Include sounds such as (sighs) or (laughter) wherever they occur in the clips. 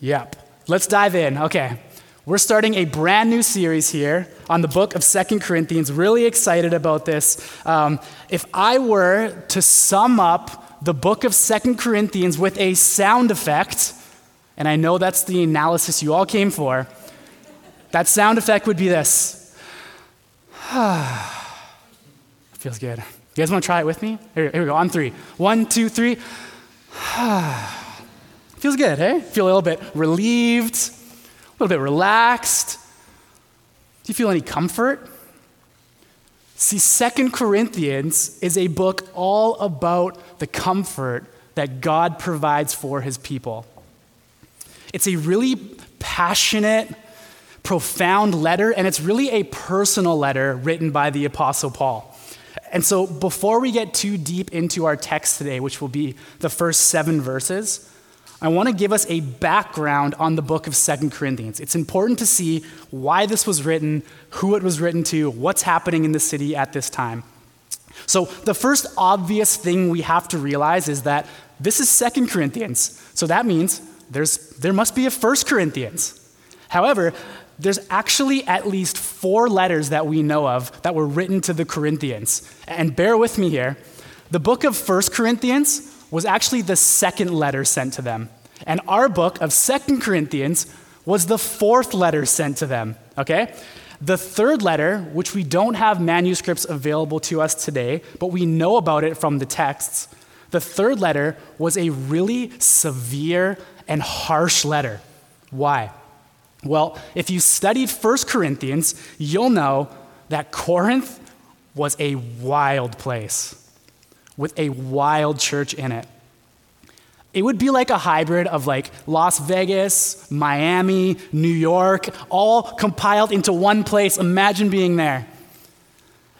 Yep. Let's dive in. Okay. We're starting a brand new series here on the book of Second Corinthians. Really excited about this. Um, if I were to sum up the book of Second Corinthians with a sound effect, and I know that's the analysis you all came for, that sound effect would be this. (sighs) Feels good. You guys want to try it with me? Here, here we go. On three. One, two, three. (sighs) (sighs) Feels good, hey? Feel a little bit relieved, a little bit relaxed. Do you feel any comfort? See, Second Corinthians is a book all about the comfort that God provides for his people. It's a really passionate, profound letter, and it's really a personal letter written by the Apostle Paul. And so, before we get too deep into our text today, which will be the first seven verses, I want to give us a background on the book of Second Corinthians. It's important to see why this was written, who it was written to, what's happening in the city at this time. So, the first obvious thing we have to realize is that this is Second Corinthians. So, that means there's, there must be a First Corinthians. However, there's actually at least four letters that we know of that were written to the Corinthians. And bear with me here. The book of First Corinthians was actually the second letter sent to them. And our book of Second Corinthians was the fourth letter sent to them, okay? The third letter, which we don't have manuscripts available to us today, but we know about it from the texts, the third letter was a really severe and harsh letter. Why? Well, if you studied 1 Corinthians, you'll know that Corinth was a wild place with a wild church in it. It would be like a hybrid of like Las Vegas, Miami, New York, all compiled into one place. Imagine being there.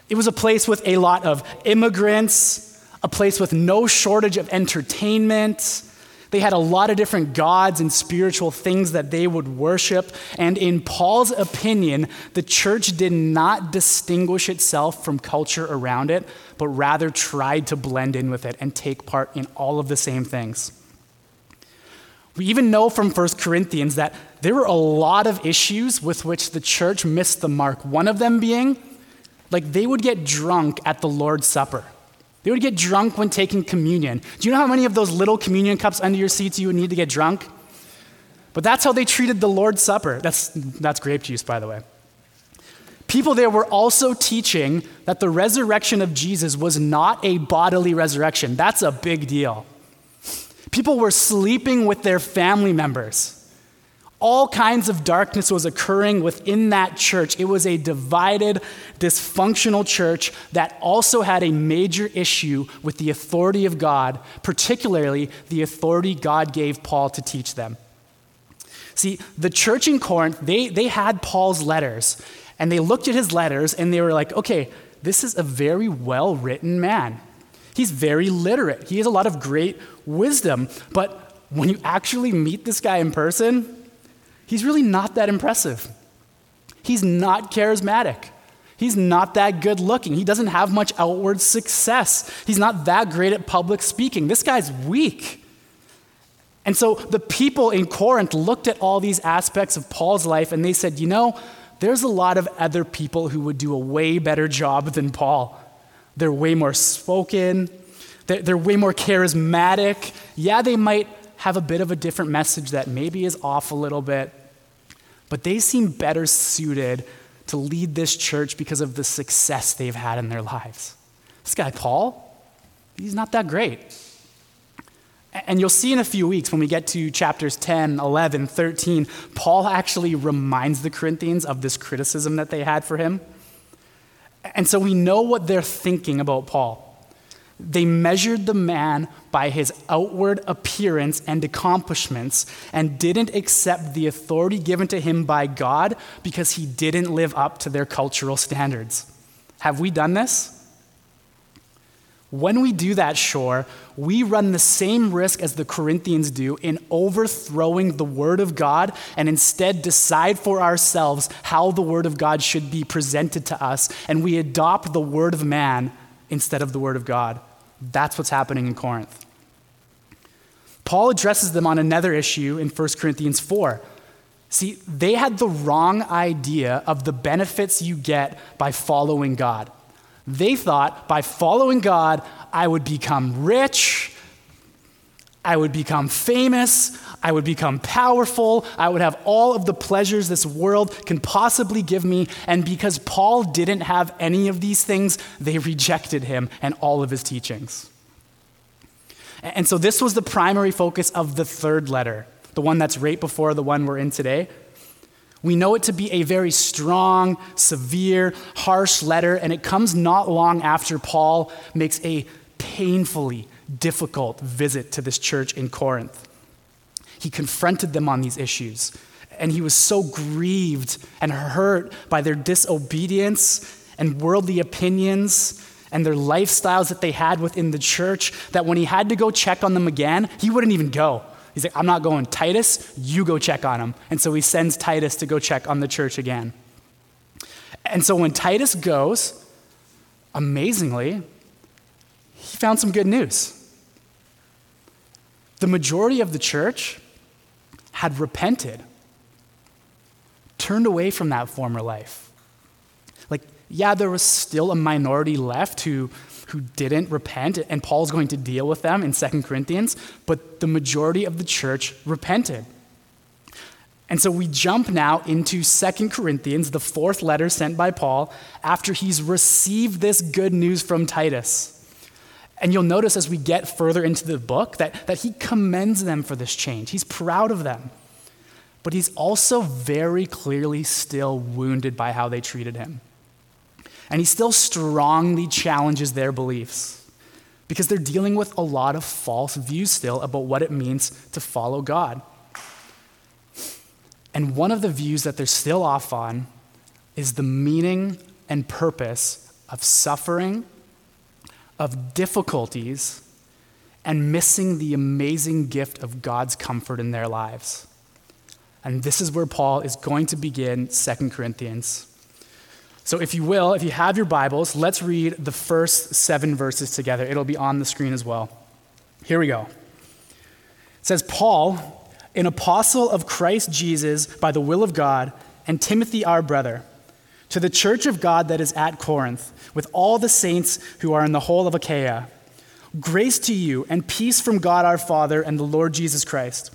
It was a place with a lot of immigrants, a place with no shortage of entertainment, they had a lot of different gods and spiritual things that they would worship. And in Paul's opinion, the church did not distinguish itself from culture around it, but rather tried to blend in with it and take part in all of the same things. We even know from 1 Corinthians that there were a lot of issues with which the church missed the mark. One of them being, like, they would get drunk at the Lord's Supper. They would get drunk when taking communion. Do you know how many of those little communion cups under your seats you would need to get drunk? But that's how they treated the Lord's Supper. That's, that's grape juice, by the way. People there were also teaching that the resurrection of Jesus was not a bodily resurrection. That's a big deal. People were sleeping with their family members. All kinds of darkness was occurring within that church. It was a divided, dysfunctional church that also had a major issue with the authority of God, particularly the authority God gave Paul to teach them. See, the church in Corinth, they, they had Paul's letters, and they looked at his letters and they were like, okay, this is a very well written man. He's very literate, he has a lot of great wisdom, but when you actually meet this guy in person, he's really not that impressive. He's not charismatic. He's not that good looking. He doesn't have much outward success. He's not that great at public speaking. This guy's weak. And so the people in Corinth looked at all these aspects of Paul's life and they said, you know, there's a lot of other people who would do a way better job than Paul. They're way more spoken, they're, they're way more charismatic. Yeah, they might have a bit of a different message that maybe is off a little bit, but they seem better suited to lead this church because of the success they've had in their lives. This guy, Paul, he's not that great. And you'll see in a few weeks when we get to chapters 10, 11, 13, Paul actually reminds the Corinthians of this criticism that they had for him. And so we know what they're thinking about Paul. They measured the man by his outward appearance and accomplishments and didn't accept the authority given to him by God because he didn't live up to their cultural standards. Have we done this? When we do that, sure, we run the same risk as the Corinthians do in overthrowing the Word of God and instead decide for ourselves how the Word of God should be presented to us, and we adopt the Word of man instead of the Word of God. That's what's happening in Corinth. Paul addresses them on another issue in 1 Corinthians 4. See, they had the wrong idea of the benefits you get by following God. They thought by following God, I would become rich, I would become famous, I would become powerful, I would have all of the pleasures this world can possibly give me. And because Paul didn't have any of these things, they rejected him and all of his teachings. And so this was the primary focus of the third letter, the one that's right before the one we're in today. We know it to be a very strong, severe, harsh letter, and it comes not long after Paul makes a painfully difficult visit to this church in Corinth. He confronted them on these issues, and he was so grieved and hurt by their disobedience and worldly opinions and their lifestyles that they had within the church that when he had to go check on them again, he wouldn't even go. He's like, I'm not going. Titus, you go check on him. And so he sends Titus to go check on the church again. And so when Titus goes, amazingly, he found some good news. The majority of the church had repented, turned away from that former life. Like, yeah, there was still a minority left who, who didn't repent, and Paul's going to deal with them in 2 Corinthians, but the majority of the church repented. And so we jump now into 2 Corinthians, the fourth letter sent by Paul, after he's received this good news from Titus. And you'll notice as we get further into the book that, that he commends them for this change. He's proud of them. But he's also very clearly still wounded by how they treated him. And he still strongly challenges their beliefs because they're dealing with a lot of false views still about what it means to follow God. And one of the views that they're still off on is the meaning and purpose of suffering of difficulties and missing the amazing gift of God's comfort in their lives. And this is where Paul is going to begin 2 Corinthians. So, if you will, if you have your Bibles, let's read the first seven verses together. It'll be on the screen as well. Here we go. It says, Paul, an apostle of Christ Jesus by the will of God, and Timothy, our brother to the church of God that is at Corinth, with all the saints who are in the whole of Achaia. Grace to you and peace from God our Father and the Lord Jesus Christ.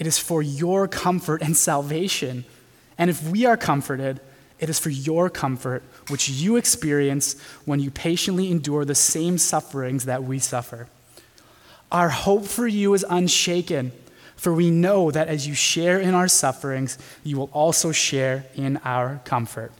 it is for your comfort and salvation. And if we are comforted, it is for your comfort, which you experience when you patiently endure the same sufferings that we suffer. Our hope for you is unshaken, for we know that as you share in our sufferings, you will also share in our comfort.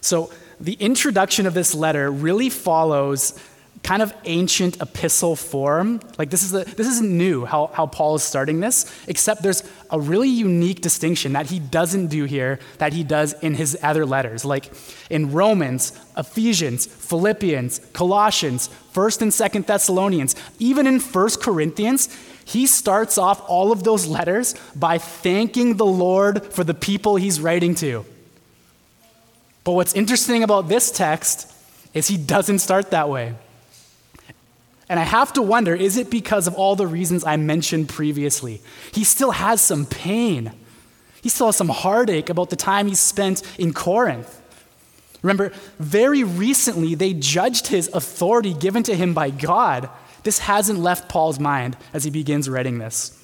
So, the introduction of this letter really follows kind of ancient epistle form. Like this is a, this isn't new how, how Paul is starting this, except there's a really unique distinction that he doesn't do here that he does in his other letters. Like in Romans, Ephesians, Philippians, Colossians, 1st and 2nd Thessalonians, even in 1st Corinthians, he starts off all of those letters by thanking the Lord for the people he's writing to. But what's interesting about this text is he doesn't start that way. And I have to wonder is it because of all the reasons I mentioned previously? He still has some pain. He still has some heartache about the time he spent in Corinth. Remember, very recently they judged his authority given to him by God. This hasn't left Paul's mind as he begins writing this.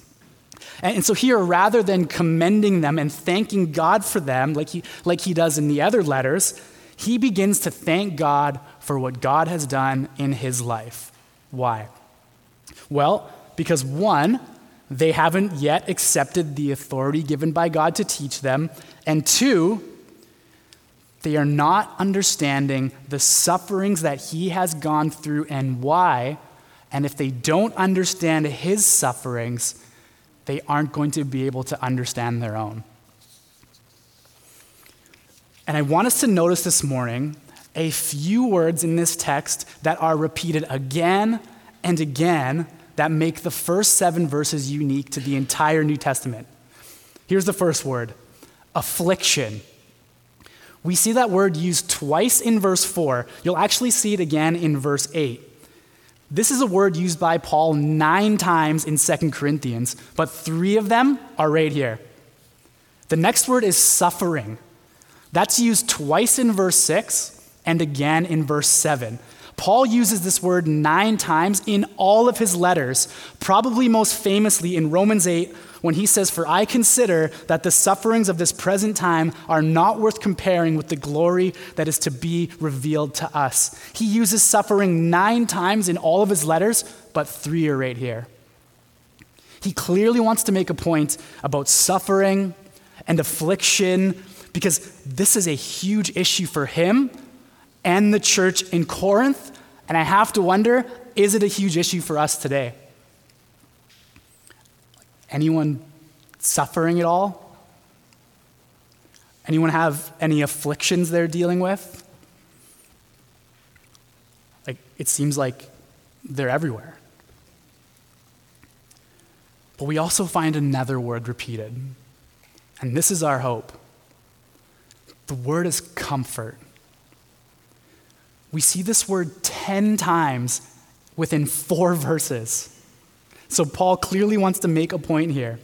And, so here, rather than commending them and thanking God for them, like he, like he does in the other letters, he begins to thank God for what God has done in his life. Why? Well, because one, they haven't yet accepted the authority given by God to teach them, and two, they are not understanding the sufferings that he has gone through and why. And if they don't understand his sufferings, they aren't going to be able to understand their own. And I want us to notice this morning a few words in this text that are repeated again and again that make the first seven verses unique to the entire New Testament. Here's the first word affliction. We see that word used twice in verse 4. You'll actually see it again in verse 8. This is a word used by Paul nine times in 2 Corinthians, but three of them are right here. The next word is suffering. That's used twice in verse 6 and again in verse 7. Paul uses this word nine times in all of his letters, probably most famously in Romans 8, when he says, For I consider that the sufferings of this present time are not worth comparing with the glory that is to be revealed to us. He uses suffering nine times in all of his letters, but three are right here. He clearly wants to make a point about suffering and affliction because this is a huge issue for him and the church in Corinth. And I have to wonder is it a huge issue for us today? Anyone suffering at all? Anyone have any afflictions they're dealing with? Like, it seems like they're everywhere. But we also find another word repeated. And this is our hope. The word is comfort. We see this word 10 times within four verses. So Paul clearly wants to make a point here.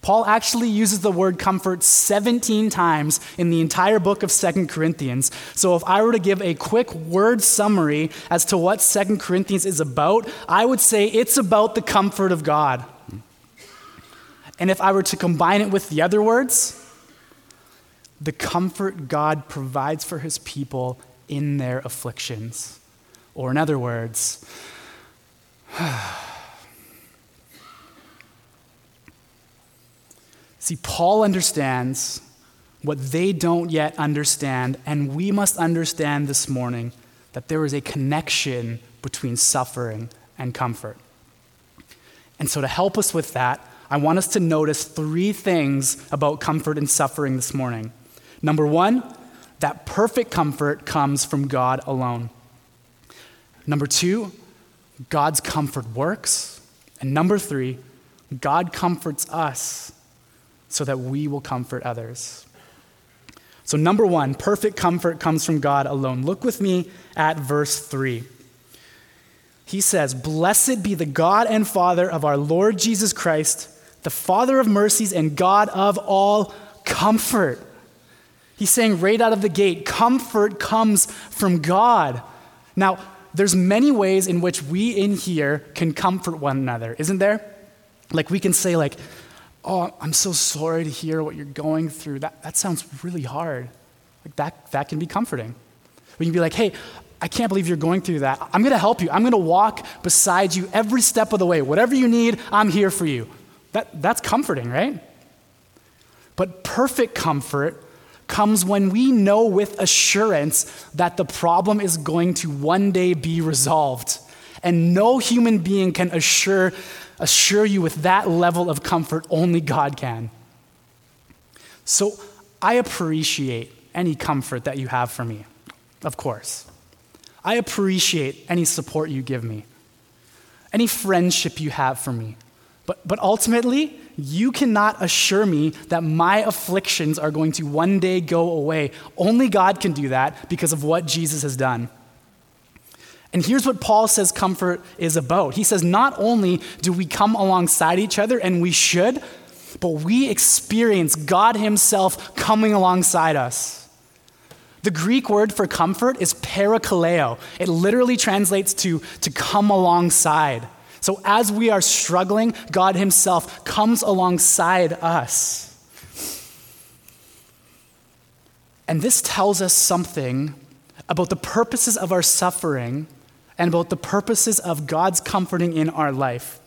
Paul actually uses the word comfort 17 times in the entire book of Second Corinthians. So if I were to give a quick word summary as to what Second Corinthians is about, I would say it's about the comfort of God. And if I were to combine it with the other words, the comfort God provides for his people in their afflictions. Or, in other words, (sighs) see, Paul understands what they don't yet understand, and we must understand this morning that there is a connection between suffering and comfort. And so, to help us with that, I want us to notice three things about comfort and suffering this morning. Number one, that perfect comfort comes from God alone. Number two, God's comfort works. And number three, God comforts us so that we will comfort others. So, number one, perfect comfort comes from God alone. Look with me at verse three. He says, Blessed be the God and Father of our Lord Jesus Christ, the Father of mercies and God of all comfort He's saying right out of the gate, comfort comes from God. Now, there's many ways in which we in here can comfort one another, isn't there? Like we can say like, "Oh, I'm so sorry to hear what you're going through." That that sounds really hard. Like that that can be comforting. We can be like, "Hey, I can't believe you're going through that. I'm going to help you. I'm going to walk beside you every step of the way. Whatever you need, I'm here for you." That that's comforting, right? But perfect comfort comes when we know with assurance that the problem is going to one day be resolved. And no human being can assure, assure you with that level of comfort, only God can. So I appreciate any comfort that you have for me, of course. I appreciate any support you give me, any friendship you have for me. But, but ultimately, you cannot assure me that my afflictions are going to one day go away. Only God can do that because of what Jesus has done. And here's what Paul says comfort is about. He says, not only do we come alongside each other, and we should, but we experience God Himself coming alongside us. The Greek word for comfort is parakaleo. It literally translates to to come alongside. So as we are struggling, God Himself comes alongside us. And this tells us something about the purposes of our suffering and about the purposes of God's comforting in our life.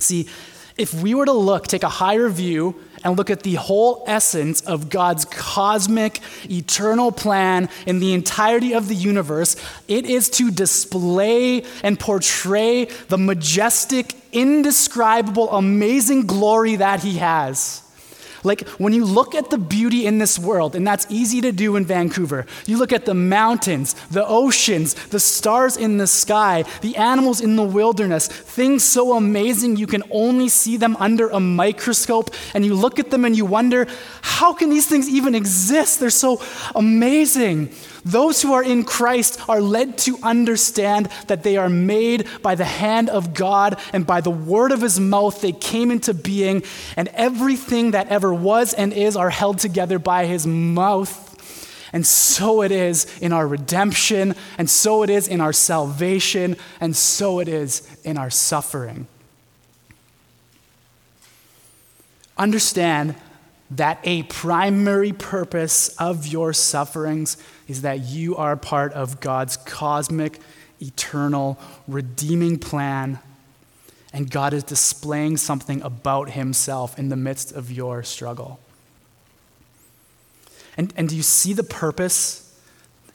See, if we were to look, take a higher view, and look at the whole essence of God's cosmic, eternal plan in the entirety of the universe, it is to display and portray the majestic, indescribable, amazing glory that He has. Like when you look at the beauty in this world, and that's easy to do in Vancouver, you look at the mountains, the oceans, the stars in the sky, the animals in the wilderness, things so amazing you can only see them under a microscope, and you look at them and you wonder, how can these things even exist? They're so amazing. Those who are in Christ are led to understand that they are made by the hand of God and by the word of his mouth they came into being, and everything that ever was and is are held together by his mouth. And so it is in our redemption, and so it is in our salvation, and so it is in our suffering. Understand that a primary purpose of your sufferings is that you are part of God's cosmic, eternal, redeeming plan. And God is displaying something about Himself in the midst of your struggle. And, and do you see the purpose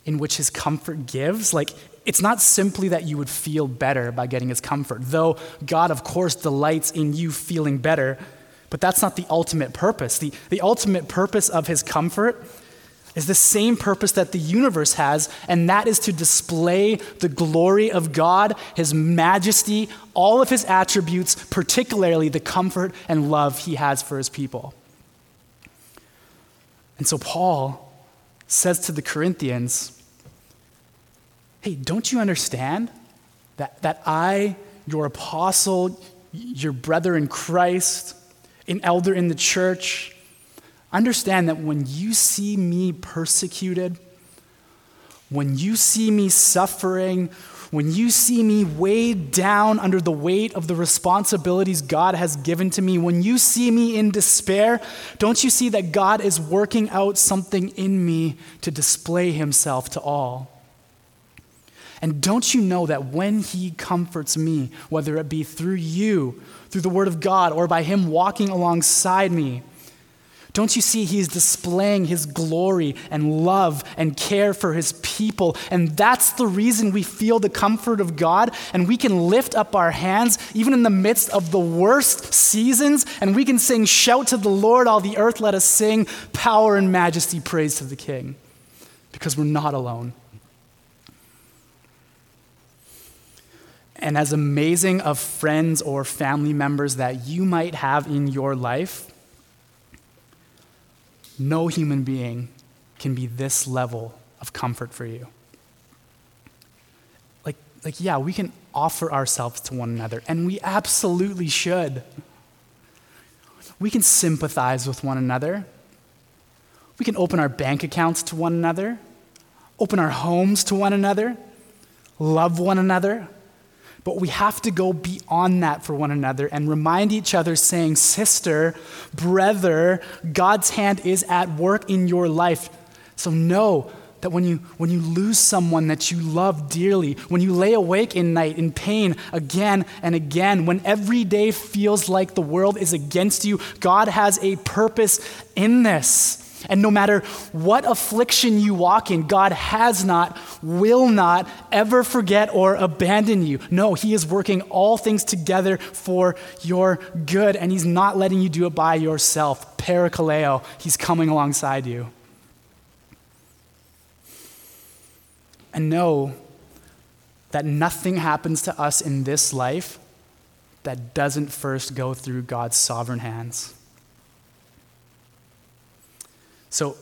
in which His comfort gives? Like, it's not simply that you would feel better by getting His comfort, though God, of course, delights in you feeling better, but that's not the ultimate purpose. The, the ultimate purpose of His comfort is the same purpose that the universe has, and that is to display the glory of God, His majesty, all of His attributes, particularly the comfort and love He has for His people. And so Paul says to the Corinthians, Hey, don't you understand that, that I, your apostle, your brother in Christ, an elder in the church, Understand that when you see me persecuted, when you see me suffering, when you see me weighed down under the weight of the responsibilities God has given to me, when you see me in despair, don't you see that God is working out something in me to display himself to all? And don't you know that when he comforts me, whether it be through you, through the word of God, or by him walking alongside me, don't you see he's displaying his glory and love and care for his people? And that's the reason we feel the comfort of God and we can lift up our hands even in the midst of the worst seasons and we can sing, Shout to the Lord, all the earth, let us sing, power and majesty, praise to the King, because we're not alone. And as amazing of friends or family members that you might have in your life, no human being can be this level of comfort for you. Like, like, yeah, we can offer ourselves to one another, and we absolutely should. We can sympathize with one another. We can open our bank accounts to one another, open our homes to one another, love one another. But we have to go beyond that for one another and remind each other, saying, Sister, brother, God's hand is at work in your life. So know that when you, when you lose someone that you love dearly, when you lay awake in night in pain again and again, when every day feels like the world is against you, God has a purpose in this. And no matter what affliction you walk in, God has not, will not ever forget or abandon you. No, He is working all things together for your good, and He's not letting you do it by yourself. Parakaleo, He's coming alongside you. And know that nothing happens to us in this life that doesn't first go through God's sovereign hands. So,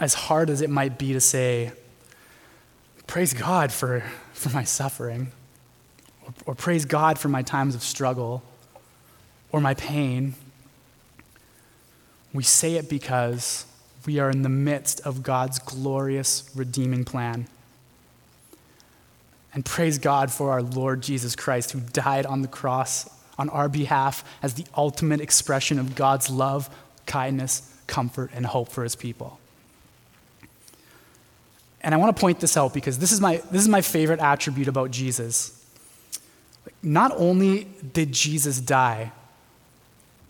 as hard as it might be to say, praise God for, for my suffering, or, or praise God for my times of struggle, or my pain, we say it because we are in the midst of God's glorious redeeming plan. And praise God for our Lord Jesus Christ, who died on the cross on our behalf as the ultimate expression of God's love, kindness, comfort, and hope for his people. And I want to point this out because this is my, this is my favorite attribute about Jesus. Not only did Jesus die,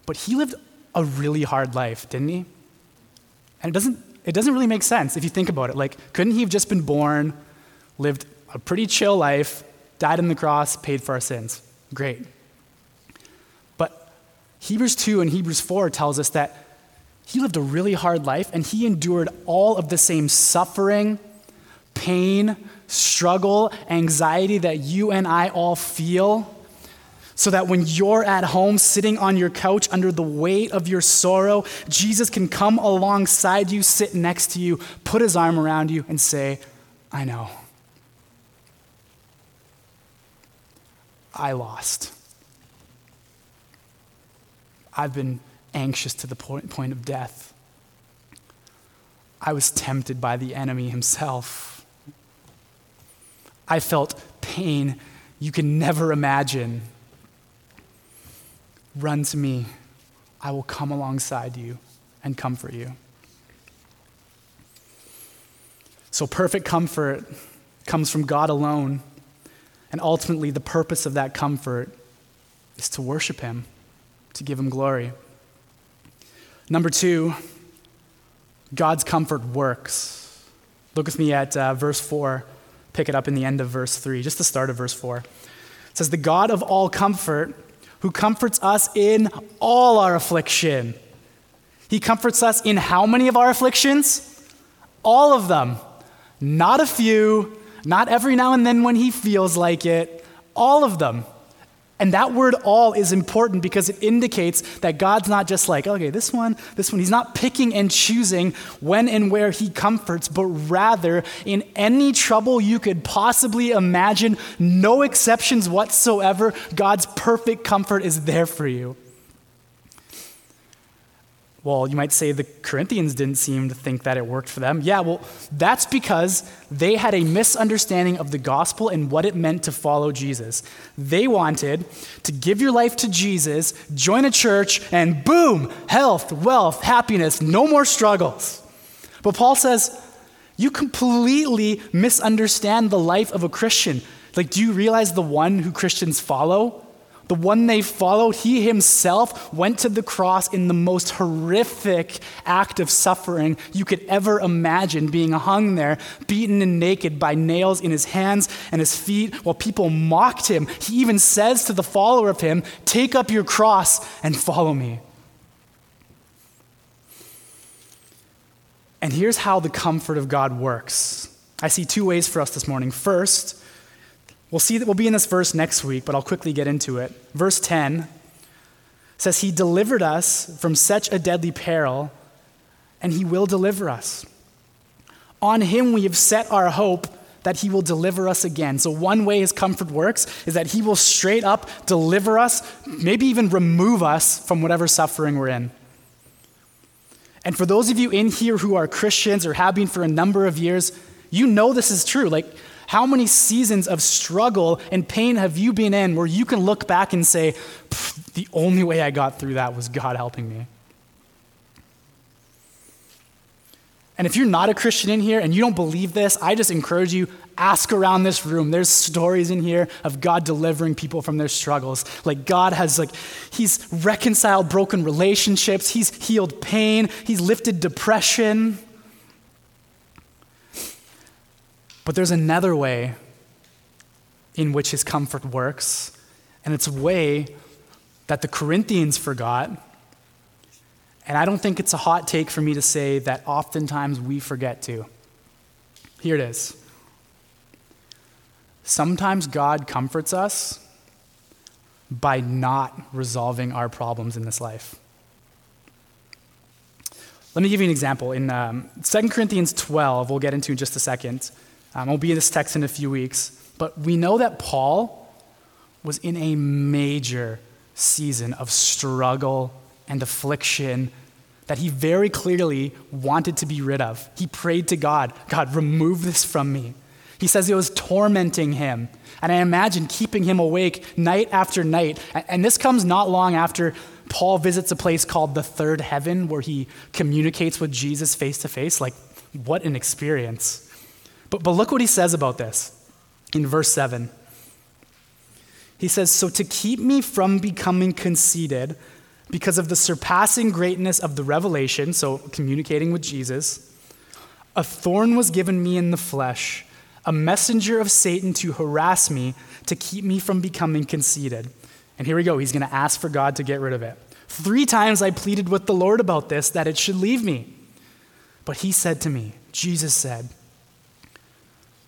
but he lived a really hard life, didn't he? And it doesn't, it doesn't really make sense if you think about it. Like, couldn't he have just been born, lived a pretty chill life, died on the cross, paid for our sins? Great. But Hebrews 2 and Hebrews 4 tells us that he lived a really hard life and he endured all of the same suffering, pain, struggle, anxiety that you and I all feel so that when you're at home sitting on your couch under the weight of your sorrow, Jesus can come alongside you, sit next to you, put his arm around you, and say, I know. I lost. I've been anxious to the point, of death. I was tempted by the enemy himself. I felt pain you can never imagine. Run to me. I will come alongside you and comfort you. So, perfect comfort comes from God alone. And ultimately, the purpose of that comfort is to worship Him, to give Him glory. Number two, God's comfort works. Look with me at uh, verse 4. Pick it up in the end of verse 3, just the start of verse 4. It says, The God of all comfort who comforts us in all our affliction. He comforts us in how many of our afflictions? All of them. Not a few, not every now and then when he feels like it, all of them. And that word all is important because it indicates that God's not just like, okay, this one, this one. He's not picking and choosing when and where he comforts, but rather in any trouble you could possibly imagine, no exceptions whatsoever, God's perfect comfort is there for you. Well, you might say the Corinthians didn't seem to think that it worked for them. Yeah, well, that's because they had a misunderstanding of the gospel and what it meant to follow Jesus. They wanted to give your life to Jesus, join a church, and boom, health, wealth, happiness, no more struggles. But Paul says, you completely misunderstand the life of a Christian. Like, do you realize the one who Christians follow? The one they followed, he himself went to the cross in the most horrific act of suffering you could ever imagine, being hung there, beaten and naked by nails in his hands and his feet while people mocked him. He even says to the follower of him, Take up your cross and follow me. And here's how the comfort of God works. I see two ways for us this morning. First, We'll see that we'll be in this verse next week, but I'll quickly get into it. Verse 10 says, He delivered us from such a deadly peril, and He will deliver us. On Him we have set our hope that He will deliver us again. So, one way His comfort works is that He will straight up deliver us, maybe even remove us from whatever suffering we're in. And for those of you in here who are Christians or have been for a number of years, you know this is true. Like, how many seasons of struggle and pain have you been in where you can look back and say, the only way I got through that was God helping me? And if you're not a Christian in here and you don't believe this, I just encourage you ask around this room. There's stories in here of God delivering people from their struggles. Like God has like he's reconciled broken relationships, he's healed pain, he's lifted depression. But there's another way in which his comfort works, and it's a way that the Corinthians forgot. And I don't think it's a hot take for me to say that oftentimes we forget to. Here it is. Sometimes God comforts us by not resolving our problems in this life. Let me give you an example. In um, 2 Corinthians 12, we'll get into in just a second, um, I'll be in this text in a few weeks. But we know that Paul was in a major season of struggle and affliction that he very clearly wanted to be rid of. He prayed to God, God, remove this from me. He says it was tormenting him. And I imagine keeping him awake night after night. And this comes not long after Paul visits a place called the third heaven where he communicates with Jesus face to face. Like, what an experience. But, but look what he says about this in verse 7. He says, So to keep me from becoming conceited, because of the surpassing greatness of the revelation, so communicating with Jesus, a thorn was given me in the flesh, a messenger of Satan to harass me, to keep me from becoming conceited. And here we go. He's going to ask for God to get rid of it. Three times I pleaded with the Lord about this, that it should leave me. But he said to me, Jesus said,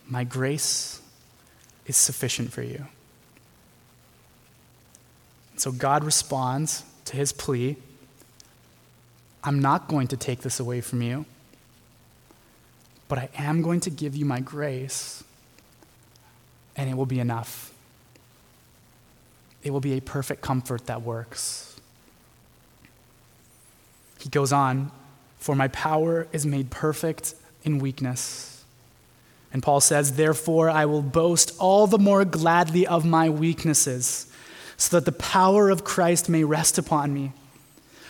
My grace is sufficient for you. So God responds to his plea I'm not going to take this away from you, but I am going to give you my grace, and it will be enough. It will be a perfect comfort that works. He goes on, For my power is made perfect in weakness. And Paul says, Therefore, I will boast all the more gladly of my weaknesses so that the power of Christ may rest upon me.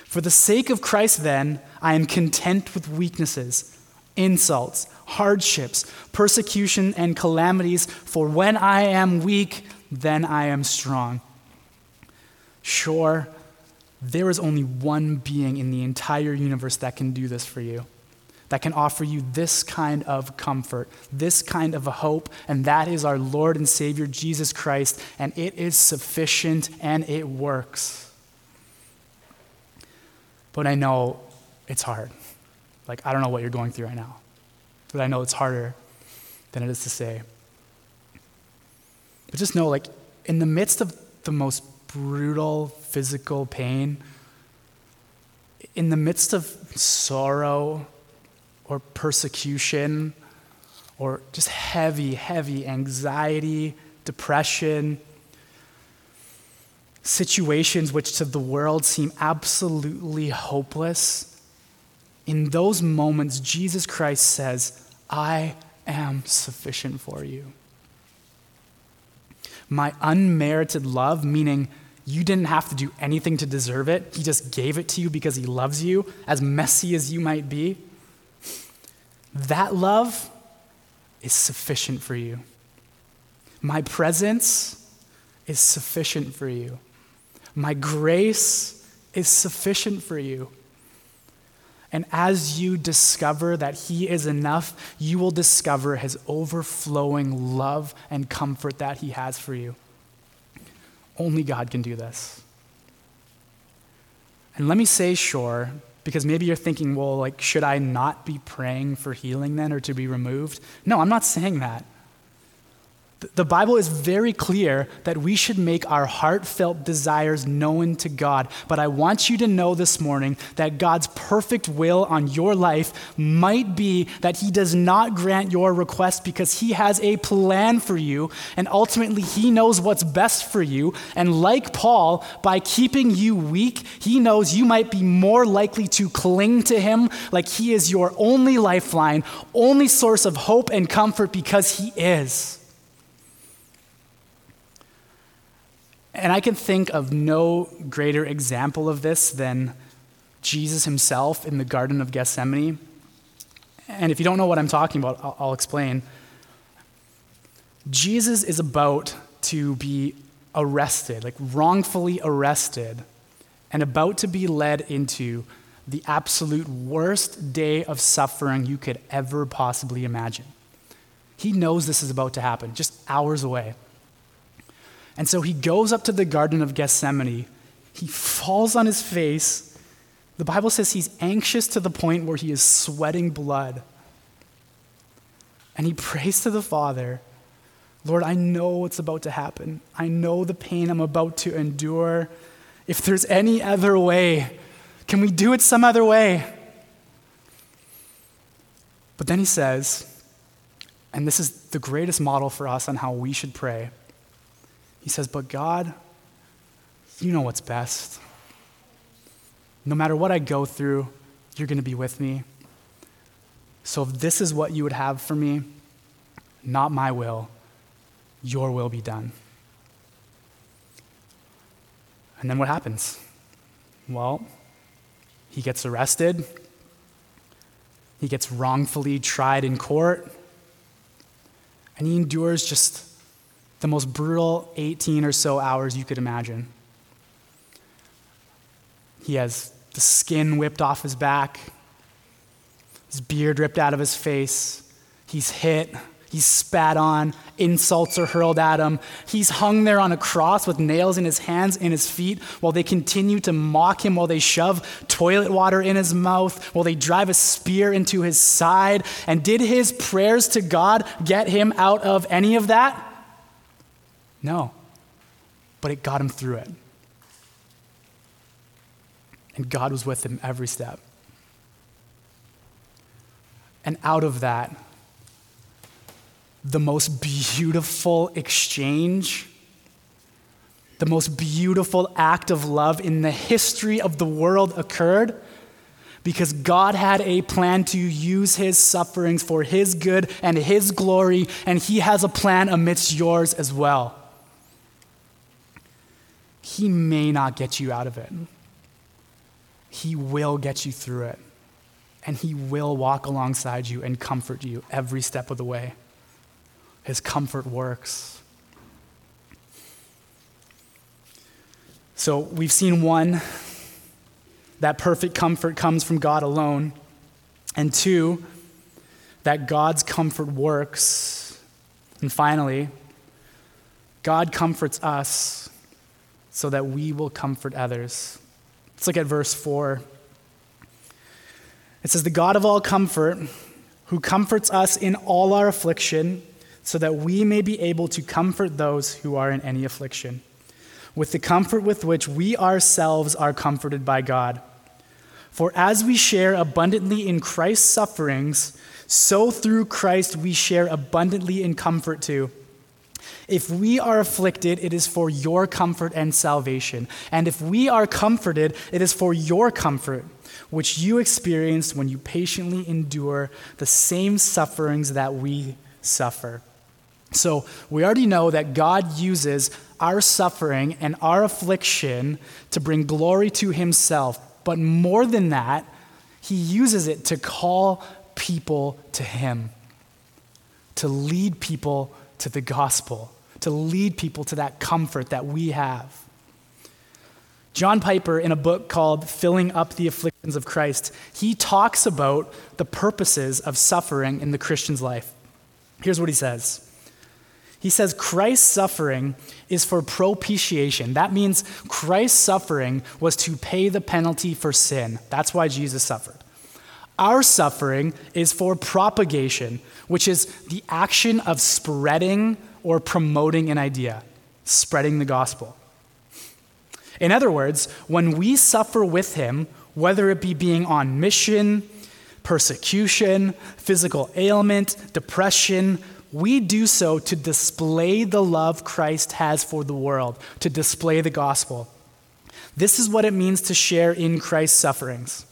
For the sake of Christ, then, I am content with weaknesses, insults, hardships, persecution, and calamities, for when I am weak, then I am strong. Sure, there is only one being in the entire universe that can do this for you that can offer you this kind of comfort, this kind of a hope, and that is our Lord and Savior Jesus Christ, and it is sufficient and it works. But I know it's hard. Like, I don't know what you're going through right now, but I know it's harder than it is to say. But just know, like, in the midst of the most brutal physical pain, in the midst of sorrow or persecution or just heavy, heavy anxiety, depression, situations which to the world seem absolutely hopeless. In those moments, Jesus Christ says, I am sufficient for you. My unmerited love, meaning you didn't have to do anything to deserve it, He just gave it to you because He loves you, as messy as you might be. That love is sufficient for you. My presence is sufficient for you. My grace is sufficient for you. And as you discover that He is enough, you will discover His overflowing love and comfort that He has for you. Only God can do this. And let me say, sure, because maybe you're thinking, well, like, should I not be praying for healing then or to be removed? No, I'm not saying that. The Bible is very clear that we should make our heartfelt desires known to God. But I want you to know this morning that God's perfect will on your life might be that He does not grant your request because He has a plan for you. And ultimately, He knows what's best for you. And like Paul, by keeping you weak, He knows you might be more likely to cling to Him like He is your only lifeline, only source of hope and comfort because He is. And I can think of no greater example of this than Jesus himself in the Garden of Gethsemane. And if you don't know what I'm talking about, I'll, I'll explain. Jesus is about to be arrested, like wrongfully arrested, and about to be led into the absolute worst day of suffering you could ever possibly imagine. He knows this is about to happen, just hours away. And so he goes up to the Garden of Gethsemane. He falls on his face. The Bible says he's anxious to the point where he is sweating blood. And he (laughs) prays to the Father Lord, I know what's about to happen. I know the pain I'm about to endure. If there's any other way, can we do it some other way? But then he says, and this is the greatest model for us on how we should pray. He says, But God, you know what's best. No matter what I go through, you're going to be with me. So if this is what you would have for me, not my will, your will be done. And then what happens? Well, he gets arrested. He gets wrongfully tried in court. And he endures just the most brutal 18 or so hours you could imagine. He has the skin whipped off his back, his beard ripped out of his face. He's hit, he's spat on, insults are hurled at him. He's hung there on a cross with nails in his hands and his feet while they continue to mock him, while they shove toilet water in his mouth, while they drive a spear into his side. And did his prayers to God get him out of any of that? No. But it got him through it. And God was with him every step. And out of that, the most beautiful exchange, the most beautiful act of love in the history of the world occurred because God had a plan to use his sufferings for his good and his glory, and he has a plan amidst yours as well. He may not get you out of it. He will get you through it. And He will walk alongside you and comfort you every step of the way. His comfort works. So we've seen one, that perfect comfort comes from God alone. And two, that God's comfort works. And finally, God comforts us so that we will comfort others. Let's look at verse 4. It says, The God of all comfort, who comforts us in all our affliction, so that we may be able to comfort those who are in any affliction, with the comfort with which we ourselves are comforted by God. For as we share abundantly in Christ's sufferings, so through Christ we share abundantly in comfort too. If we are afflicted, it is for your comfort and salvation. And if we are comforted, it is for your comfort, which you experience when you patiently endure the same sufferings that we suffer. So we already know that God uses our suffering and our affliction to bring glory to himself. But more than that, he uses it to call people to him, to lead people to the gospel, to lead people to that comfort that we have. John Piper, in a book called Filling Up the Afflictions of Christ, he talks about the purposes of suffering in the Christian's life. Here's what he says. He says Christ's suffering is for propitiation. That means Christ's suffering was to pay the penalty for sin. That's why Jesus suffered. Our suffering is for propagation, which is the action of spreading or promoting an idea, spreading the gospel. In other words, when we suffer with him, whether it be being on mission, persecution, physical ailment, depression, we do so to display the love Christ has for the world, to display the gospel. This is what it means to share in Christ's sufferings.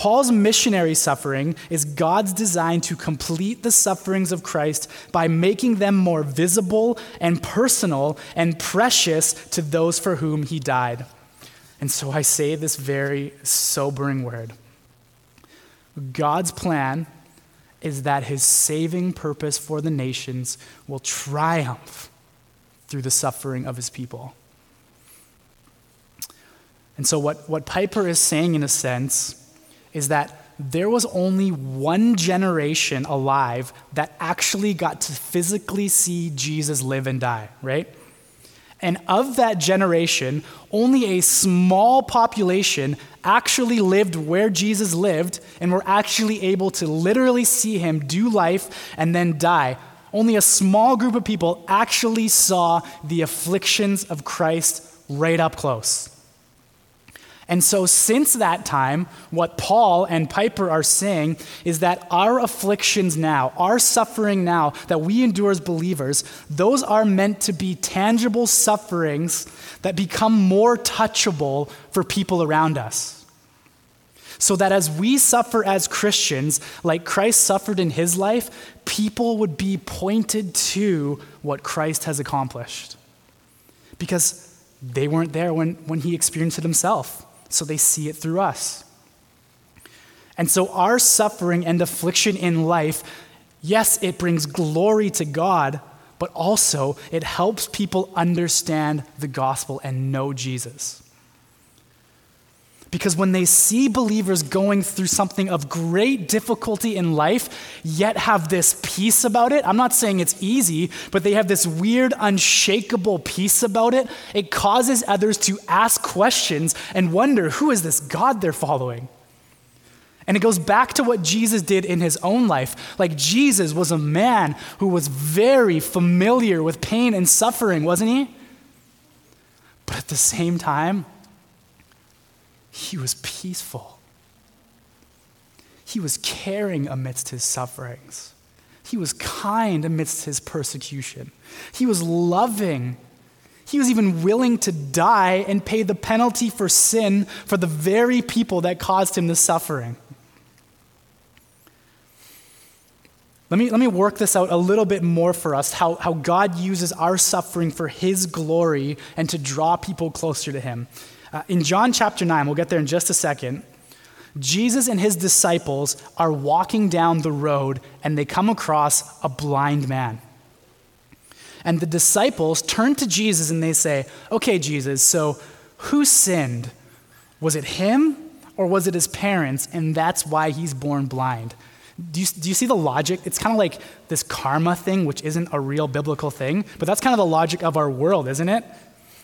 Paul's missionary suffering is God's design to complete the sufferings of Christ by making them more visible and personal and precious to those for whom he died. And so I say this very sobering word God's plan is that his saving purpose for the nations will triumph through the suffering of his people. And so, what, what Piper is saying, in a sense, is that there was only one generation alive that actually got to physically see Jesus live and die, right? And of that generation, only a small population actually lived where Jesus lived and were actually able to literally see him do life and then die. Only a small group of people actually saw the afflictions of Christ right up close. And so, since that time, what Paul and Piper are saying is that our afflictions now, our suffering now that we endure as believers, those are meant to be tangible sufferings that become more touchable for people around us. So that as we suffer as Christians, like Christ suffered in his life, people would be pointed to what Christ has accomplished. Because they weren't there when, when he experienced it himself so they see it through us. And so, our suffering and affliction in life, yes, it brings glory to God, but also it helps people understand the gospel and know Jesus. Because when they see believers going through something of great difficulty in life, yet have this peace about it, I'm not saying it's easy, but they have this weird, unshakable peace about it, it causes others to ask questions and wonder who is this God they're following? And it goes back to what Jesus did in his own life. Like Jesus was a man who was very familiar with pain and suffering, wasn't he? But at the same time, he was peaceful. He was caring amidst his sufferings. He was kind amidst his persecution. He was loving. He was even willing to die and pay the penalty for sin for the very people that caused him the suffering. Let me, let me work this out a little bit more for us how, how God uses our suffering for His glory and to draw people closer to Him. Uh, in John chapter 9, we'll get there in just a second. Jesus and his disciples are walking down the road and they come across a blind man. And the disciples turn to Jesus and they say, Okay, Jesus, so who sinned? Was it him or was it his parents? And that's why he's born blind. Do you, do you see the logic? It's kind of like this karma thing, which isn't a real biblical thing, but that's kind of the logic of our world, isn't it?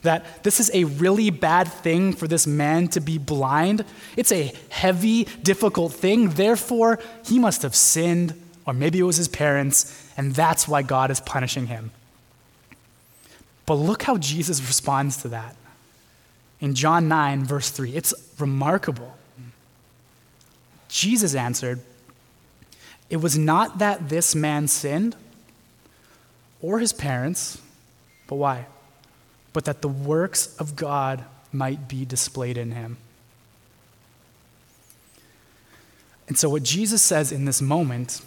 That this is a really bad thing for this man to be blind. It's a heavy, difficult thing. Therefore, he must have sinned, or maybe it was his parents, and that's why God is punishing him. But look how Jesus responds to that. In John 9, verse 3, it's remarkable. Jesus answered, It was not that this man sinned or his parents, but why? But that the works of God might be displayed in him. And so, what Jesus says in this moment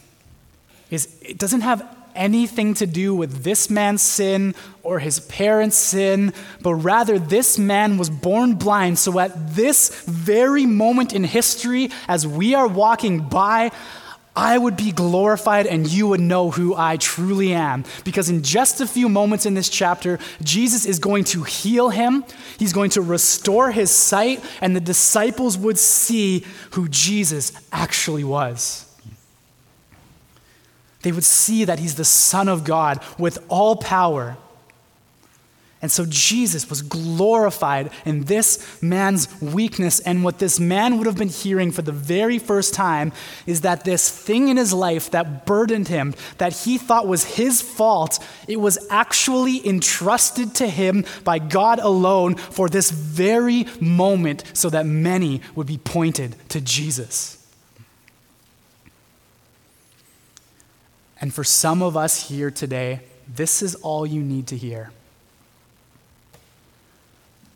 is it doesn't have anything to do with this man's sin or his parents' sin, but rather this man was born blind. So, at this very moment in history, as we are walking by, I would be glorified and you would know who I truly am. Because in just a few moments in this chapter, Jesus is going to heal him, he's going to restore his sight, and the disciples would see who Jesus actually was. They would see that he's the Son of God with all power and so Jesus was glorified in this man's weakness. And what this man would have been hearing for the very first time is that this thing in his life that burdened him, that he thought was his fault, it was actually entrusted to him by God alone for this very moment so that many would be pointed to Jesus. And for some of us here today, this is all you need to hear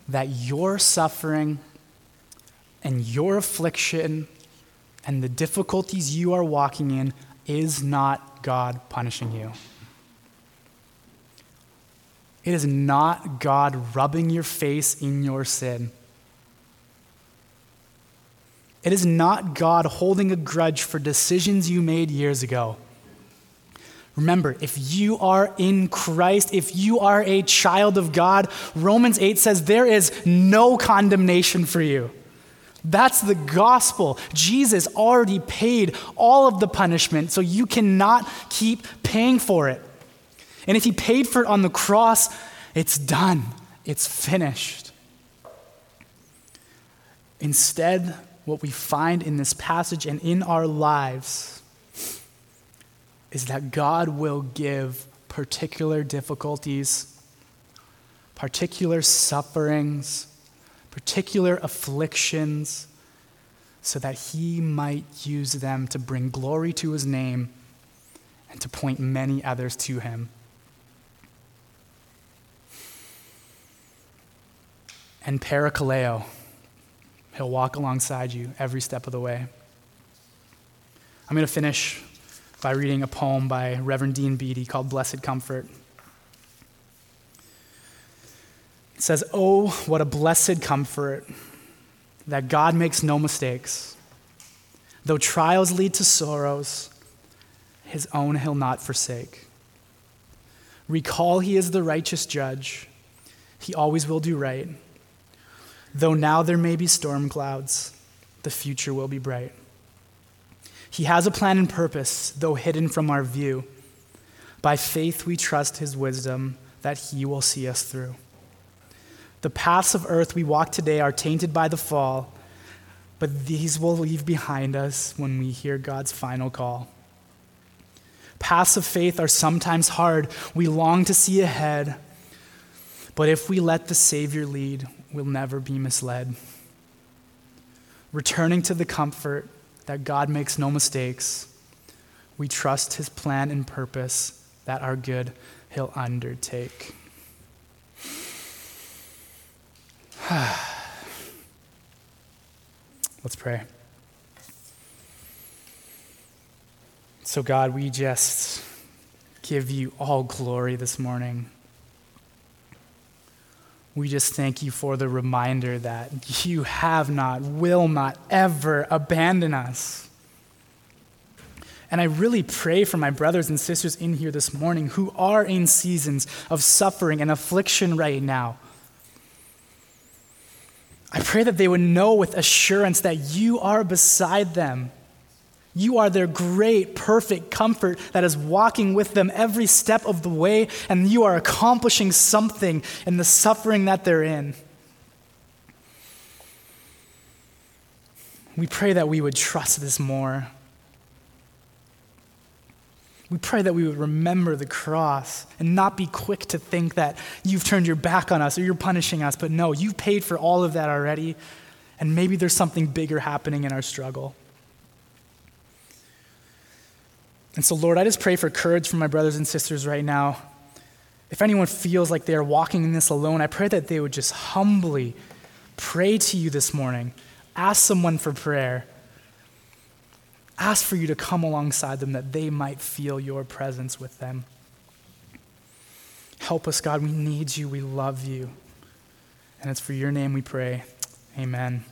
that your suffering and your affliction and the difficulties you are walking in is not God punishing you. It is not God rubbing your face in your sin. It is not God holding a grudge for decisions you made years ago. Remember, if you are in Christ, if you are a child of God, Romans 8 says there is no condemnation for you. That's the gospel. Jesus already paid all of the punishment, so you cannot keep paying for it. And if he paid for it on the cross, it's done, it's finished. Instead, what we find in this passage and in our lives is that God will give particular difficulties, particular sufferings, particular afflictions, so that He might use them to bring glory to His name and to point many others to Him. And parakaleo, He'll walk alongside you every step of the way. I'm going to finish by reading a poem by Reverend Dean Beatty called Blessed Comfort. It says, Oh, what a blessed comfort that God makes no mistakes. Though trials lead to sorrows, his own he'll not forsake. Recall he is the righteous judge, he always will do right. Though now there may be storm clouds, the future will be bright. He has a plan and purpose, though hidden from our view. By faith, we trust his wisdom that he will see us through. The paths of earth we walk today are tainted by the fall, but these will leave behind us when we hear God's final call. Paths of faith are sometimes hard. We long to see ahead, but if we let the Savior lead, we'll never be misled. Returning to the comfort that God makes no mistakes, we trust his plan and purpose that our good he'll undertake. (sighs) Let's pray. So, God, we just give you all glory this morning. We just thank you for the reminder that you have not, will not ever abandon us. And I really pray for my brothers and sisters in here this morning who are in seasons of suffering and affliction right now. I pray that they would know with assurance that you are beside them you are their great, perfect comfort that is walking with them every step of the way, and you are accomplishing something in the suffering that they're in. We pray that we would trust this more. We pray that we would remember the cross and not be quick to think that you've turned your back on us or you're punishing us, but no, you've paid for all of that already, and maybe there's something bigger happening in our struggle. And so, Lord, I just pray for courage for my brothers and sisters right now. If anyone feels like they are walking in this alone, I pray that they would just humbly pray to you this morning. Ask someone for prayer. Ask for you to come alongside them that they might feel your presence with them. Help us, God. We need you. We love you. And it's for your name we pray. Amen.